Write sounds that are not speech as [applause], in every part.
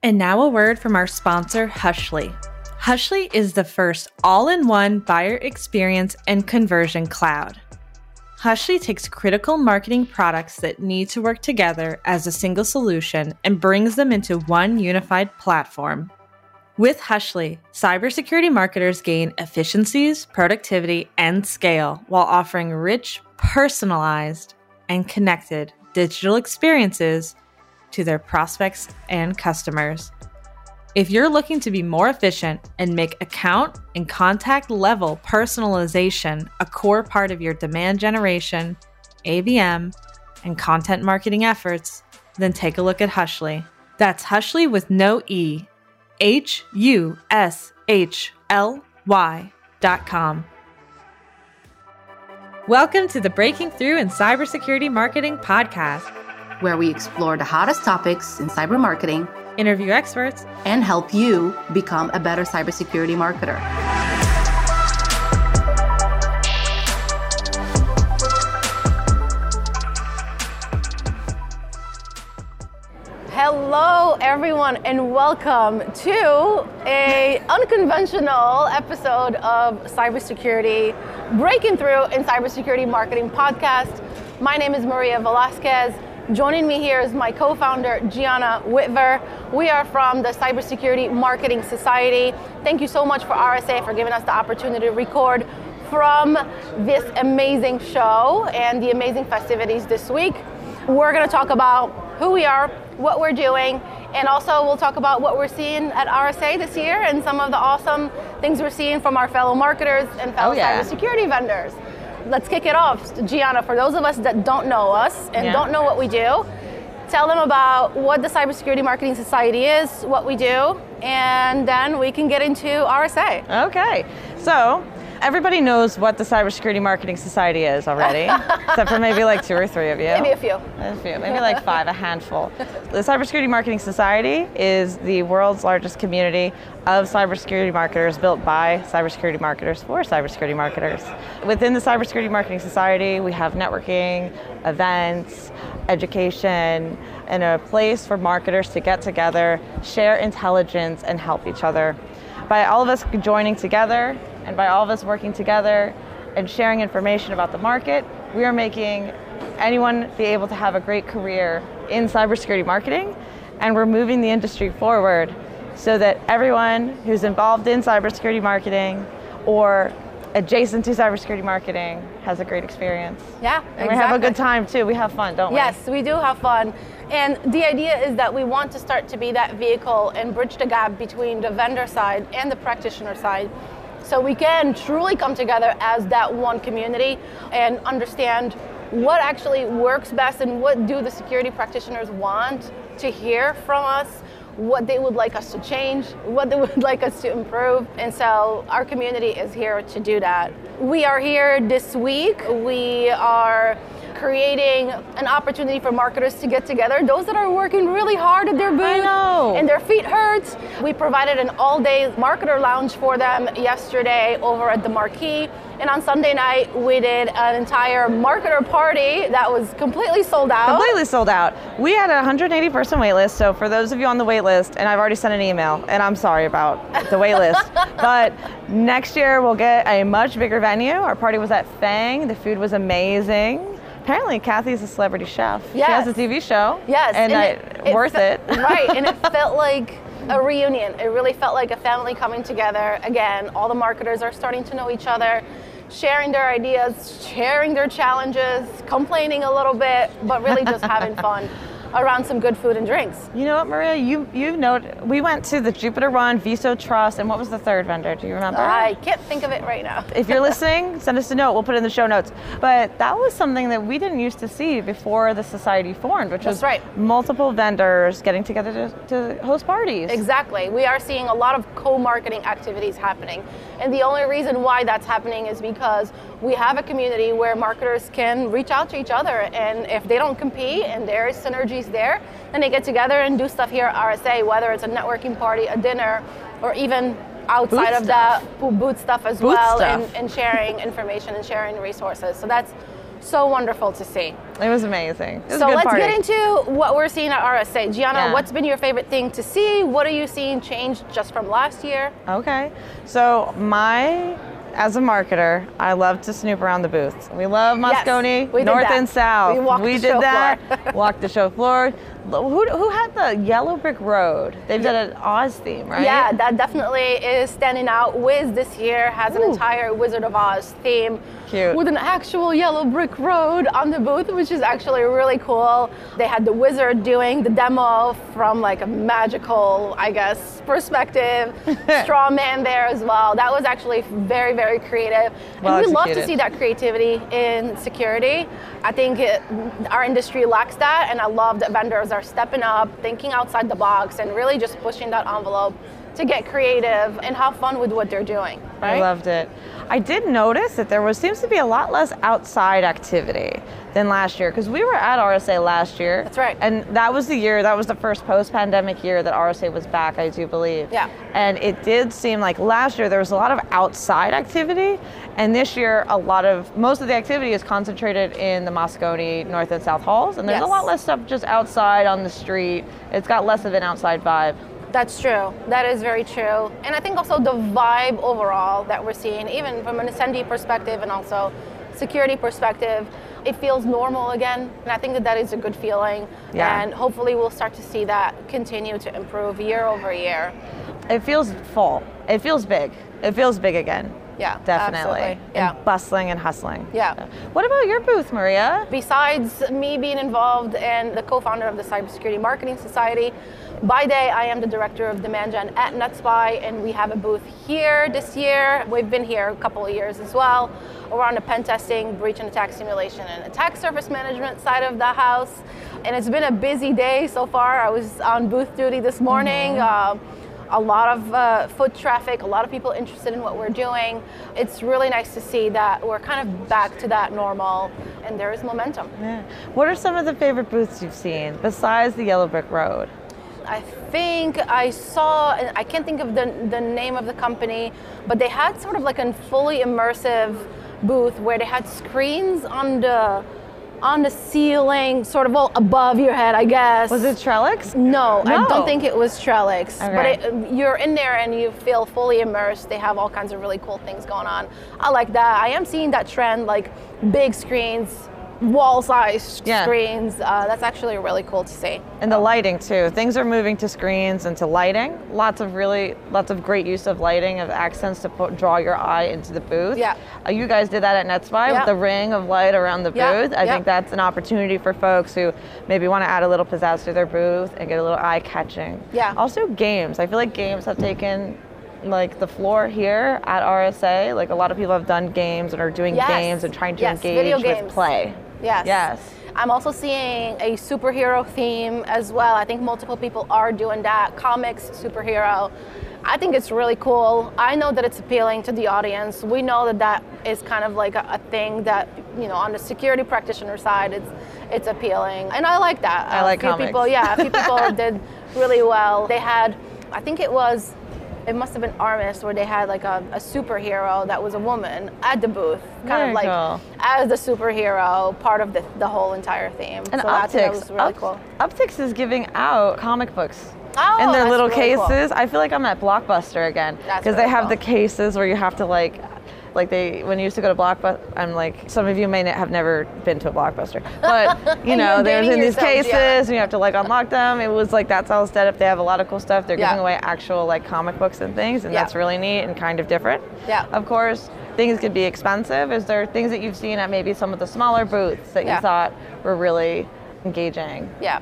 And now a word from our sponsor, Hushly. Hushly is the first all in one buyer experience and conversion cloud. Hushly takes critical marketing products that need to work together as a single solution and brings them into one unified platform. With Hushly, cybersecurity marketers gain efficiencies, productivity, and scale while offering rich, personalized, and connected digital experiences to their prospects and customers. If you're looking to be more efficient and make account and contact level personalization a core part of your demand generation, ABM, and content marketing efforts, then take a look at Hushly. That's Hushly with no E. H U S H L Y dot com. Welcome to the Breaking Through in Cybersecurity Marketing podcast, where we explore the hottest topics in cyber marketing, interview experts, and help you become a better cybersecurity marketer. Hello, everyone, and welcome to a unconventional episode of cybersecurity breaking through in cybersecurity marketing podcast. My name is Maria Velasquez. Joining me here is my co-founder Gianna Whitver. We are from the Cybersecurity Marketing Society. Thank you so much for RSA for giving us the opportunity to record from this amazing show and the amazing festivities this week. We're going to talk about who we are, what we're doing, and also we'll talk about what we're seeing at RSA this year and some of the awesome things we're seeing from our fellow marketers and fellow oh, yeah. cybersecurity vendors. Let's kick it off. Gianna, for those of us that don't know us and yeah. don't know what we do, tell them about what the Cybersecurity Marketing Society is, what we do, and then we can get into RSA. Okay. So, Everybody knows what the Cybersecurity Marketing Society is already, [laughs] except for maybe like two or three of you. Maybe a few. A few, maybe like five, a handful. The Cybersecurity Marketing Society is the world's largest community of cybersecurity marketers built by cybersecurity marketers for cybersecurity marketers. Within the Cybersecurity Marketing Society, we have networking, events, education, and a place for marketers to get together, share intelligence, and help each other. By all of us joining together, and by all of us working together and sharing information about the market, we are making anyone be able to have a great career in cybersecurity marketing. And we're moving the industry forward so that everyone who's involved in cybersecurity marketing or adjacent to cybersecurity marketing has a great experience. Yeah, and exactly. we have a good time too. We have fun, don't we? Yes, we do have fun. And the idea is that we want to start to be that vehicle and bridge the gap between the vendor side and the practitioner side so we can truly come together as that one community and understand what actually works best and what do the security practitioners want to hear from us what they would like us to change, what they [laughs] would like us to improve. And so our community is here to do that. We are here this week. We are creating an opportunity for marketers to get together. Those that are working really hard at their booth and their feet hurt. We provided an all-day marketer lounge for them yesterday over at the Marquee. And on Sunday night, we did an entire marketer party that was completely sold out. Completely sold out. We had a 180 person wait list. So for those of you on the wait list, and I've already sent an email, and I'm sorry about the wait list, [laughs] but next year we'll get a much bigger venue. Our party was at Fang. The food was amazing apparently Kathy's a celebrity chef. Yes. She has a TV show. Yes. And, and it, it worth it. [laughs] right. And it felt like a reunion. It really felt like a family coming together. Again, all the marketers are starting to know each other, sharing their ideas, sharing their challenges, complaining a little bit, but really just having [laughs] fun around some good food and drinks. You know what, Maria? You you know we went to the JupiterOne, Viso Trust, and what was the third vendor? Do you remember? I can't think of it right now. if you're listening, [laughs] send us a note. We'll put it in the show notes. But that was something that we didn't used to see before the society formed, which That's was right. multiple vendors getting together to, to host parties. Exactly. We are seeing a lot of co-marketing activities happening, and the only reason why that's happening is because we have a community where marketers can reach out to each other, and if they don't compete and there is there, then they get together and do stuff here at RSA, whether it's a networking party, a dinner, or even outside of stuff. that booth stuff as booth well, stuff. And, and sharing [laughs] information and sharing resources. So that's so wonderful to see. It was amazing. It was so a good let's party. get into what we're seeing at RSA. Gianna, Yeah. what's been your favorite thing to see? What are you seeing change just from last year? Okay. So my as a marketer, I love to snoop around the booths. We love Yes, Moscone, we north and south. We the did that. floor. walked the show floor. Who, who had the yellow brick road? They've done an Oz theme, right? Yeah, that definitely is standing out. Wiz this year has an Ooh. entire Wizard of Oz theme Cute. with an actual yellow brick road on the booth, which is actually really cool. They had the wizard doing the demo from like a magical, I guess, perspective. [laughs] Straw man there as well. That was actually very, very creative. Well and we love to see that creativity in security. I think it, our industry lacks that, and I love that vendors are stepping up, thinking outside the box, and really just pushing that envelope to get creative and have fun with what they're doing. Right? I loved it. I did notice that there was seems to be a lot less outside activity than last year because we were at RSA last year. That's right. And that was the year. That was the first post-pandemic year that RSA was back. I do believe. Yeah. And it did seem like last year there was a lot of outside activity, and this year a lot of most of the activity is concentrated in the Moscone North and South halls, and there's Yes. a lot less stuff just outside on the street. It's got less of an outside vibe. That's true. That is very true. And I think also the vibe overall that we're seeing, even from an attendee perspective and also security perspective, it feels normal again. And I think that that is a good feeling. Yeah. And hopefully we'll start to see that continue to improve year over year. It feels full. It feels big. It feels big again. Yeah, Definitely. absolutely. Yeah. And bustling and hustling. Yeah. What about your booth, Maria? Besides me being involved and the co-founder of the Cybersecurity Marketing Society, by day I am the director of demand gen at NetSPI, and we have a booth here this year. We've been here a couple of years as well. We're on the pen testing, breach and attack simulation, and attack surface management side of the house. And it's been a busy day so far. I was on booth duty this morning. Uh, a lot of uh, foot traffic, a lot of people interested in what we're doing. It's really nice to see that we're kind of back to that normal and there is momentum. Yeah. What are some of the favorite booths you've seen besides the Yellow Brick Road? I think I saw, I can't think of the, the name of the company, but they had sort of like a fully immersive booth where they had screens on the on the ceiling, sort of all above your head, I guess. Was it Trellix? No, I don't think it was Trellix. But it, you're in there and you feel fully immersed. They have all kinds of really cool things going on. I like that. I am seeing that trend, like big screens, wall-sized Yeah. screens. Uh, that's actually really cool to see. And the lighting too. Things are moving to screens and to lighting. Lots of really, lots of great use of lighting, of accents to put, draw your eye into the booth. Yeah. Uh, you guys did that at NetSPI Yeah. with the ring of light around the Yeah, booth. I yeah. think that's an opportunity for folks who maybe want to add a little pizzazz to their booth and get a little eye catching. Yeah. Also games. I feel like games have taken like the floor here at RSA. Like a lot of people have done games and are doing Yes. games and trying to Yes, engage with play. Yes. Yes. I'm also seeing a superhero theme as well. I think multiple people are doing that. Comics, superhero. I think it's really cool. I know that it's appealing to the audience. We know that that is kind of like a, a thing that, you know, on the security practitioner side, it's it's appealing. And I like that. I like a few comics. people, yeah, a few people [laughs] did really well. They had, I think it was, it must have been Armis where they had like a, a superhero that was a woman at the booth, kind Very of like cool. as the superhero, part of the, the whole entire theme. And so think that Optics, was really Up- cool. Optics is giving out comic books. Oh, in their little really cool. cases. I feel like I'm at Blockbuster again because they have cool. the cases where you have to like, like they when you used to go to Blockbuster. I'm like some of you may not have never been to a Blockbuster, but [laughs] you know there's in these cases yeah. and you have to like unlock them. It was like that's all set up. They have a lot of cool stuff. They're Yeah. giving away actual like comic books and things, and Yeah. that's really neat and kind of different. Yeah. Of course, things could be expensive. Is there things that you've seen at maybe some of the smaller booths that you thought were really engaging? Yeah.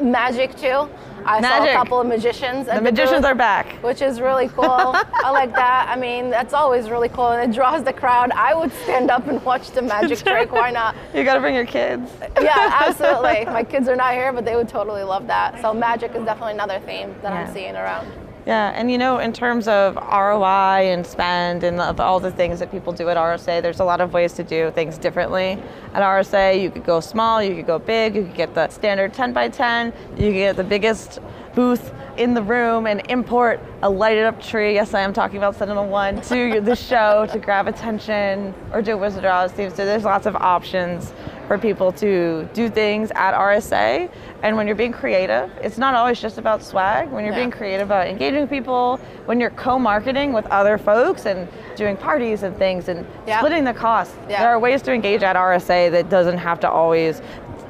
Magic too. I saw a couple of magicians. The magicians booth, are back. Which is really cool. I like [laughs] that. I mean, that's always really cool and it draws the crowd. I would stand up and watch the magic [laughs] trick. Why not? You got to bring your kids. Yeah, [laughs] absolutely. My kids are not here, but they would totally love that. So magic is definitely another theme that Yeah. I'm seeing around. Yeah, and you know, in terms of ROI and spend and of all the things that people do at RSA, there's a lot of ways to do things differently. At RSA, you could go small, you could go big, you could get the standard 10 by 10, you could get the biggest booth in the room and import a lighted up tree. Yes, I am talking about SentinelOne to [laughs] the show to grab attention or do Wizard of Oz theme. So there's lots of options for people to do things at RSA. And when you're being creative, it's not always just about swag. When you're Yeah. being creative about engaging people, when you're co-marketing with other folks and doing parties and things and Yeah. splitting the cost, Yeah. there are ways to engage at RSA that doesn't have to always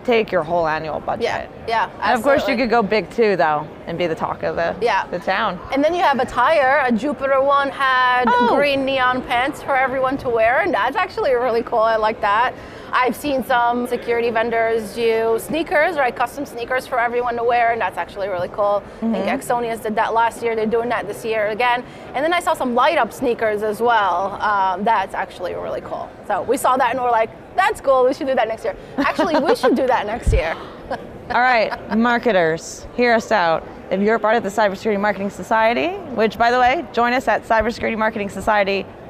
take your whole annual budget. Yeah, yeah. And of course, you could go big too, though, and be the talk of the Yeah. the town. And then you have attire. A JupiterOne had Oh. green neon pants for everyone to wear, and that's actually really cool. I like that. I've seen some security vendors do sneakers, right? Custom sneakers for everyone to wear, and that's actually really cool. I think Axonius did that last year. They're doing that this year again. And then I saw some light up sneakers as well. Um, that's actually really cool. So we saw that and we're like, that's cool. We should do that next year. Actually, we should do that next year. [laughs] All right, marketers, hear us out. If you're part of the Cybersecurity Marketing Society, which by the way, join us at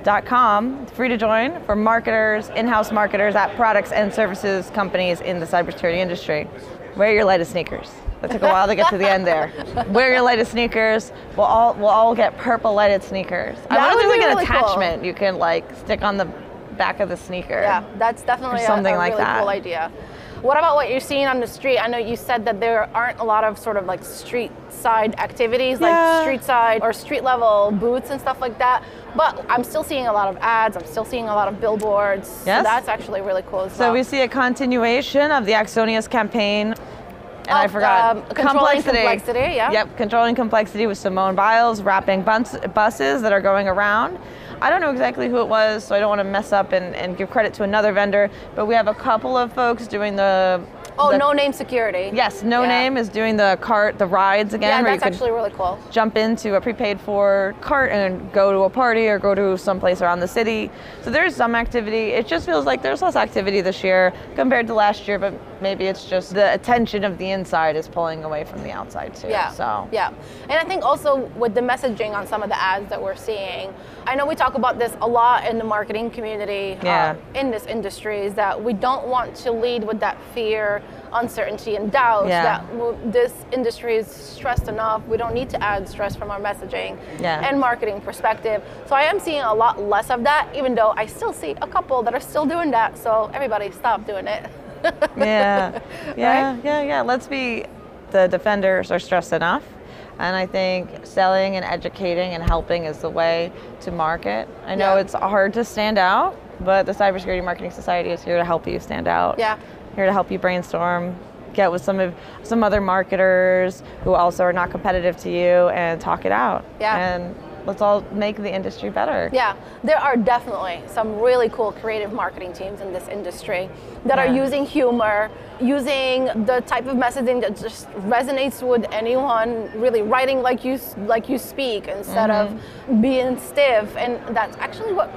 cybersecuritymarketingsociety.com. Free to join for marketers, in-house marketers at products and services companies in the cybersecurity industry. Wear your lightest sneakers. That took a while to get to the end there. Wear your lightest sneakers. We'll all we'll all get purple lighted sneakers. I That wonder if would there's be like an really cool. attachment you can like stick on the back of the sneaker. Yeah, that's definitely a- something a, like really that. cool idea. What about what you're seeing on the street? I know you said that there aren't a lot of sort of like street side activities, Yeah. like street side or street level booths and stuff like that. But I'm still seeing a lot of ads. I'm still seeing a lot of billboards. So that's actually really cool as So well. we see a continuation of the Axonius campaign. And I Of, forgot um, controlling complexity, yeah. Yep, controlling complexity with Simone Biles, wrapping bus- buses that are going around. I don't know exactly who it was, so I don't want to mess up and, and give credit to another vendor. But we have a couple of folks doing the. Oh, the- Noname security. Yes, No Yeah. Name is doing the cart, the rides again, Yeah, where that's actually really cool. jump into a prepaid for cart and go to a party or go to someplace around the city. So there's some activity. It just feels like there's less activity this year compared to last year, but maybe it's just the attention of the inside is pulling away from the outside too. Yeah. So yeah, and I think also with the messaging on some of the ads that we're seeing, I know we talk about this a lot in the marketing community Yeah. uh, in this industry is that we don't want to lead with that fear, uncertainty, and doubt. Yeah. That this industry is stressed enough. We don't need to add stress from our messaging Yeah. and marketing perspective. So I am seeing a lot less of that, even though I still see a couple that are still doing that. So everybody, stop doing it. Yeah, [laughs] yeah, Right? yeah, yeah. Let's be the defenders are stressed enough. And I think selling and educating and helping is the way to market. I know Yeah. it's hard to stand out, but the Cybersecurity Marketing Society is here to help you stand out. Yeah. Here to help you brainstorm, get with some of some other marketers who also are not competitive to you and talk it out. Yeah. And let's all make the industry better. Yeah, there are definitely some really cool creative marketing teams in this industry that are using humor, using the type of messaging that just resonates with anyone, really writing like you like you speak instead Mm-hmm. of being stiff, and that's actually what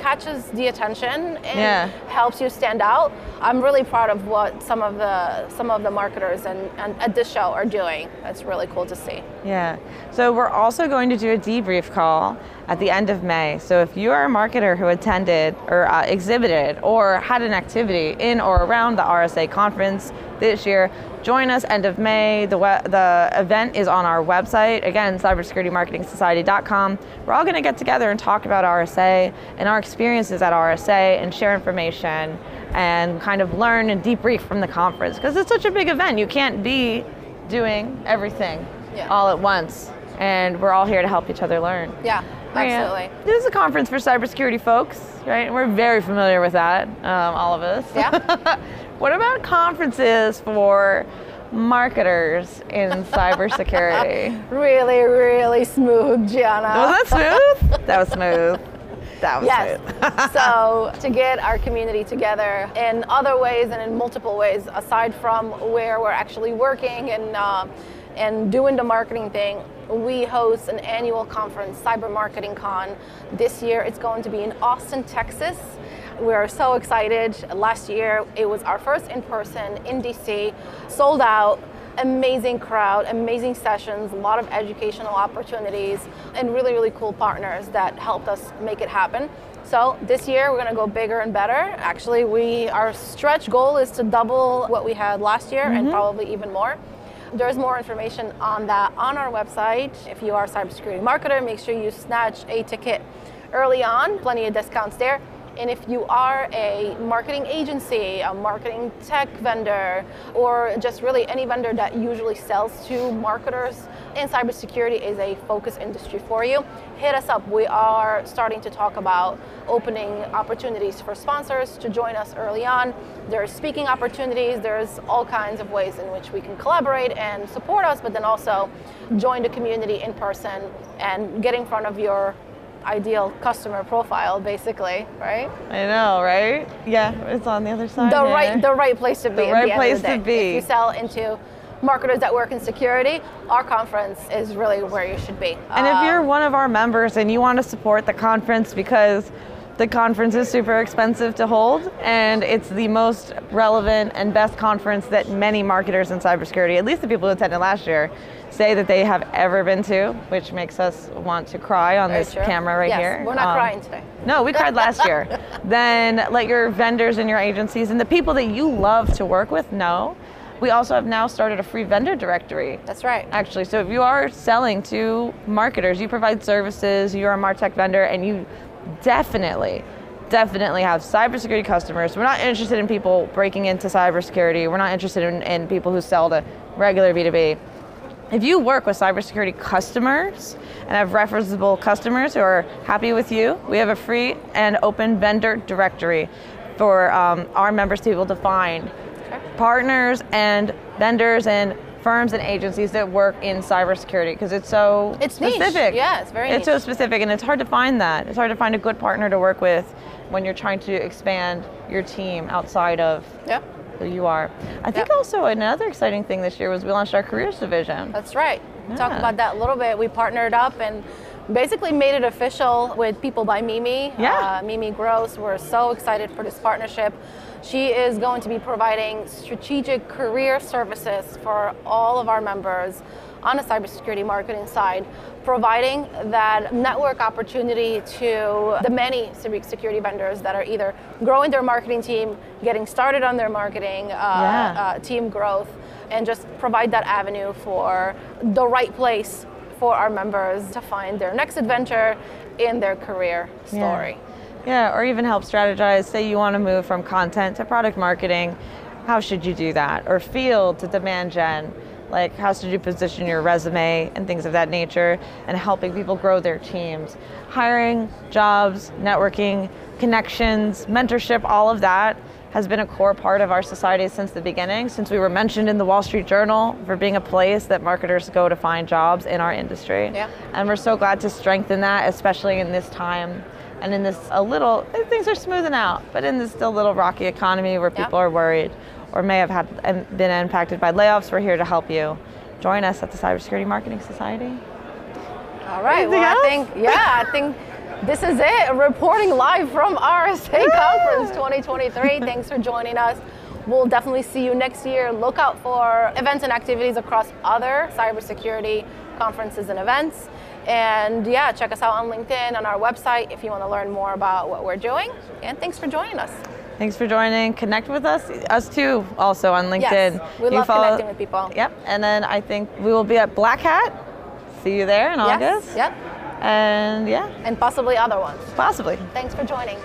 catches the attention and Yeah. helps you stand out. I'm really proud of what some of the some of the marketers and, and at this show are doing. That's really cool to see. Yeah. So we're also going to do a debrief call at the end of May. So if you are a marketer who attended or uh, exhibited or had an activity in or around the RSA conference this year, join us end of May. The we- the event is on our website. Again, cybersecuritymarketingsociety.com. We're all going to get together and talk about RSA and our experiences at RSA and share information and kind of learn and debrief from the conference because it's such a big event. You can't be doing everything Yeah. all at once. And we're all here to help each other learn. Yeah, absolutely. Yeah. This is a conference for cybersecurity folks, right? And we're very familiar with that, um, all of us. Yeah. [laughs] what about conferences for marketers in [laughs] cybersecurity? Really, really smooth, Gianna. was that smooth? [laughs] that was smooth. That was Yes. smooth. [laughs] so to get our community together in other ways and in multiple ways, aside from where we're actually working and uh, and doing the marketing thing, we host an annual conference, Cyber Marketing Con. This year, it's going to be in Austin, Texas. We are so excited. Last year, it was our first in person in DC, sold out amazing crowd, amazing sessions, a lot of educational opportunities, and really, really cool partners that helped us make it happen. So this year we're gonna go bigger and better. Actually, we our stretch goal is to double what we had last year and mm-hmm. probably even more. There's more information on that on our website. If you are a cybersecurity marketer, make sure you snatch a ticket early on. Plenty of discounts there. And if you are a marketing agency, a marketing tech vendor, or just really any vendor that usually sells to marketers, and cybersecurity is a focus industry for you, hit us up. We are starting to talk about opening opportunities for sponsors to join us early on. There's speaking opportunities, there's all kinds of ways in which we can collaborate and support us, but then also join the community in person and get in front of your ideal customer profile basically right I know, right? Yeah, it's on the other side. the there. right the right place to be The right the place the to be. if you sell into marketers that work in security our conference is really where you should be And if you're Um, one of our members and you want to support the conference because the conference is super expensive to hold and it's the most relevant and best conference that many marketers in cybersecurity, at least the people who attended last year, say that they have ever been to, which makes us want to cry on this camera right Yes, here. we're not Um, crying today No, we cried last year. [laughs] then let your vendors and your agencies and the people that you love to work with know. We also have now started a free vendor directory that's right actually. So if you are selling to marketers, you provide services, you're a MarTech vendor, and you definitely, definitely have cybersecurity customers. We're not interested in people breaking into cybersecurity. We're not interested in, in people who sell to regular B2B. If you work with cybersecurity customers and have referenceable customers who are happy with you, we have a free and open vendor directory for um, our members to be able to find partners and vendors and firms and agencies that work in cybersecurity because it's so It's niche. specific. Yeah, it's very It's so specific, and it's hard to find that. It's hard to find a good partner to work with when you're trying to expand your team outside of yep who you are. I think Yep. also another exciting thing this year was we launched our careers division. That's right. Talk Yeah. about that a little bit. We partnered up and basically made it official with People by Mimi. Yeah. Uh, Mimi Gross. We're so excited for this partnership. She is going to be providing strategic career services for all of our members on the cybersecurity marketing side, providing that network opportunity to the many security vendors that are either growing their marketing team, getting started on their marketing uh, Yeah. uh, team growth, and just provide that avenue for the right place for our members to find their next adventure in their career story. Yeah, or even help strategize. Say you want to move from content to product marketing, how should you do that? Or field to demand gen, like how should you position your resume and things of that nature, and helping people grow their teams. Hiring, jobs, networking, connections, mentorship, all of that has been a core part of our society since the beginning, since we were mentioned in the Wall Street Journal for being a place that marketers go to find jobs in our industry. Yeah. And we're so glad to strengthen that, especially in this time and in this a little things are smoothing out, but in this still little rocky economy where Yeah. people are worried or may have had been impacted by layoffs, we're here to help you. Join us at the Cybersecurity Marketing Society. All right. Anything well, else? I think yeah, I think this is it. Reporting live from RSA Conference 2023. Thanks for joining us. We'll definitely see you next year. Look out for events and activities across other cybersecurity conferences and events. And yeah, check us out on LinkedIn, on our website if you want to learn more about what we're doing. And thanks for joining us. Thanks for joining. Connect with us, us too, also on LinkedIn. Yes, we You love connecting with people. Yep, and then I think we will be at Black Hat. See you there in Yes, August. Yep. And yeah, And possibly other ones. possibly. Thanks for joining.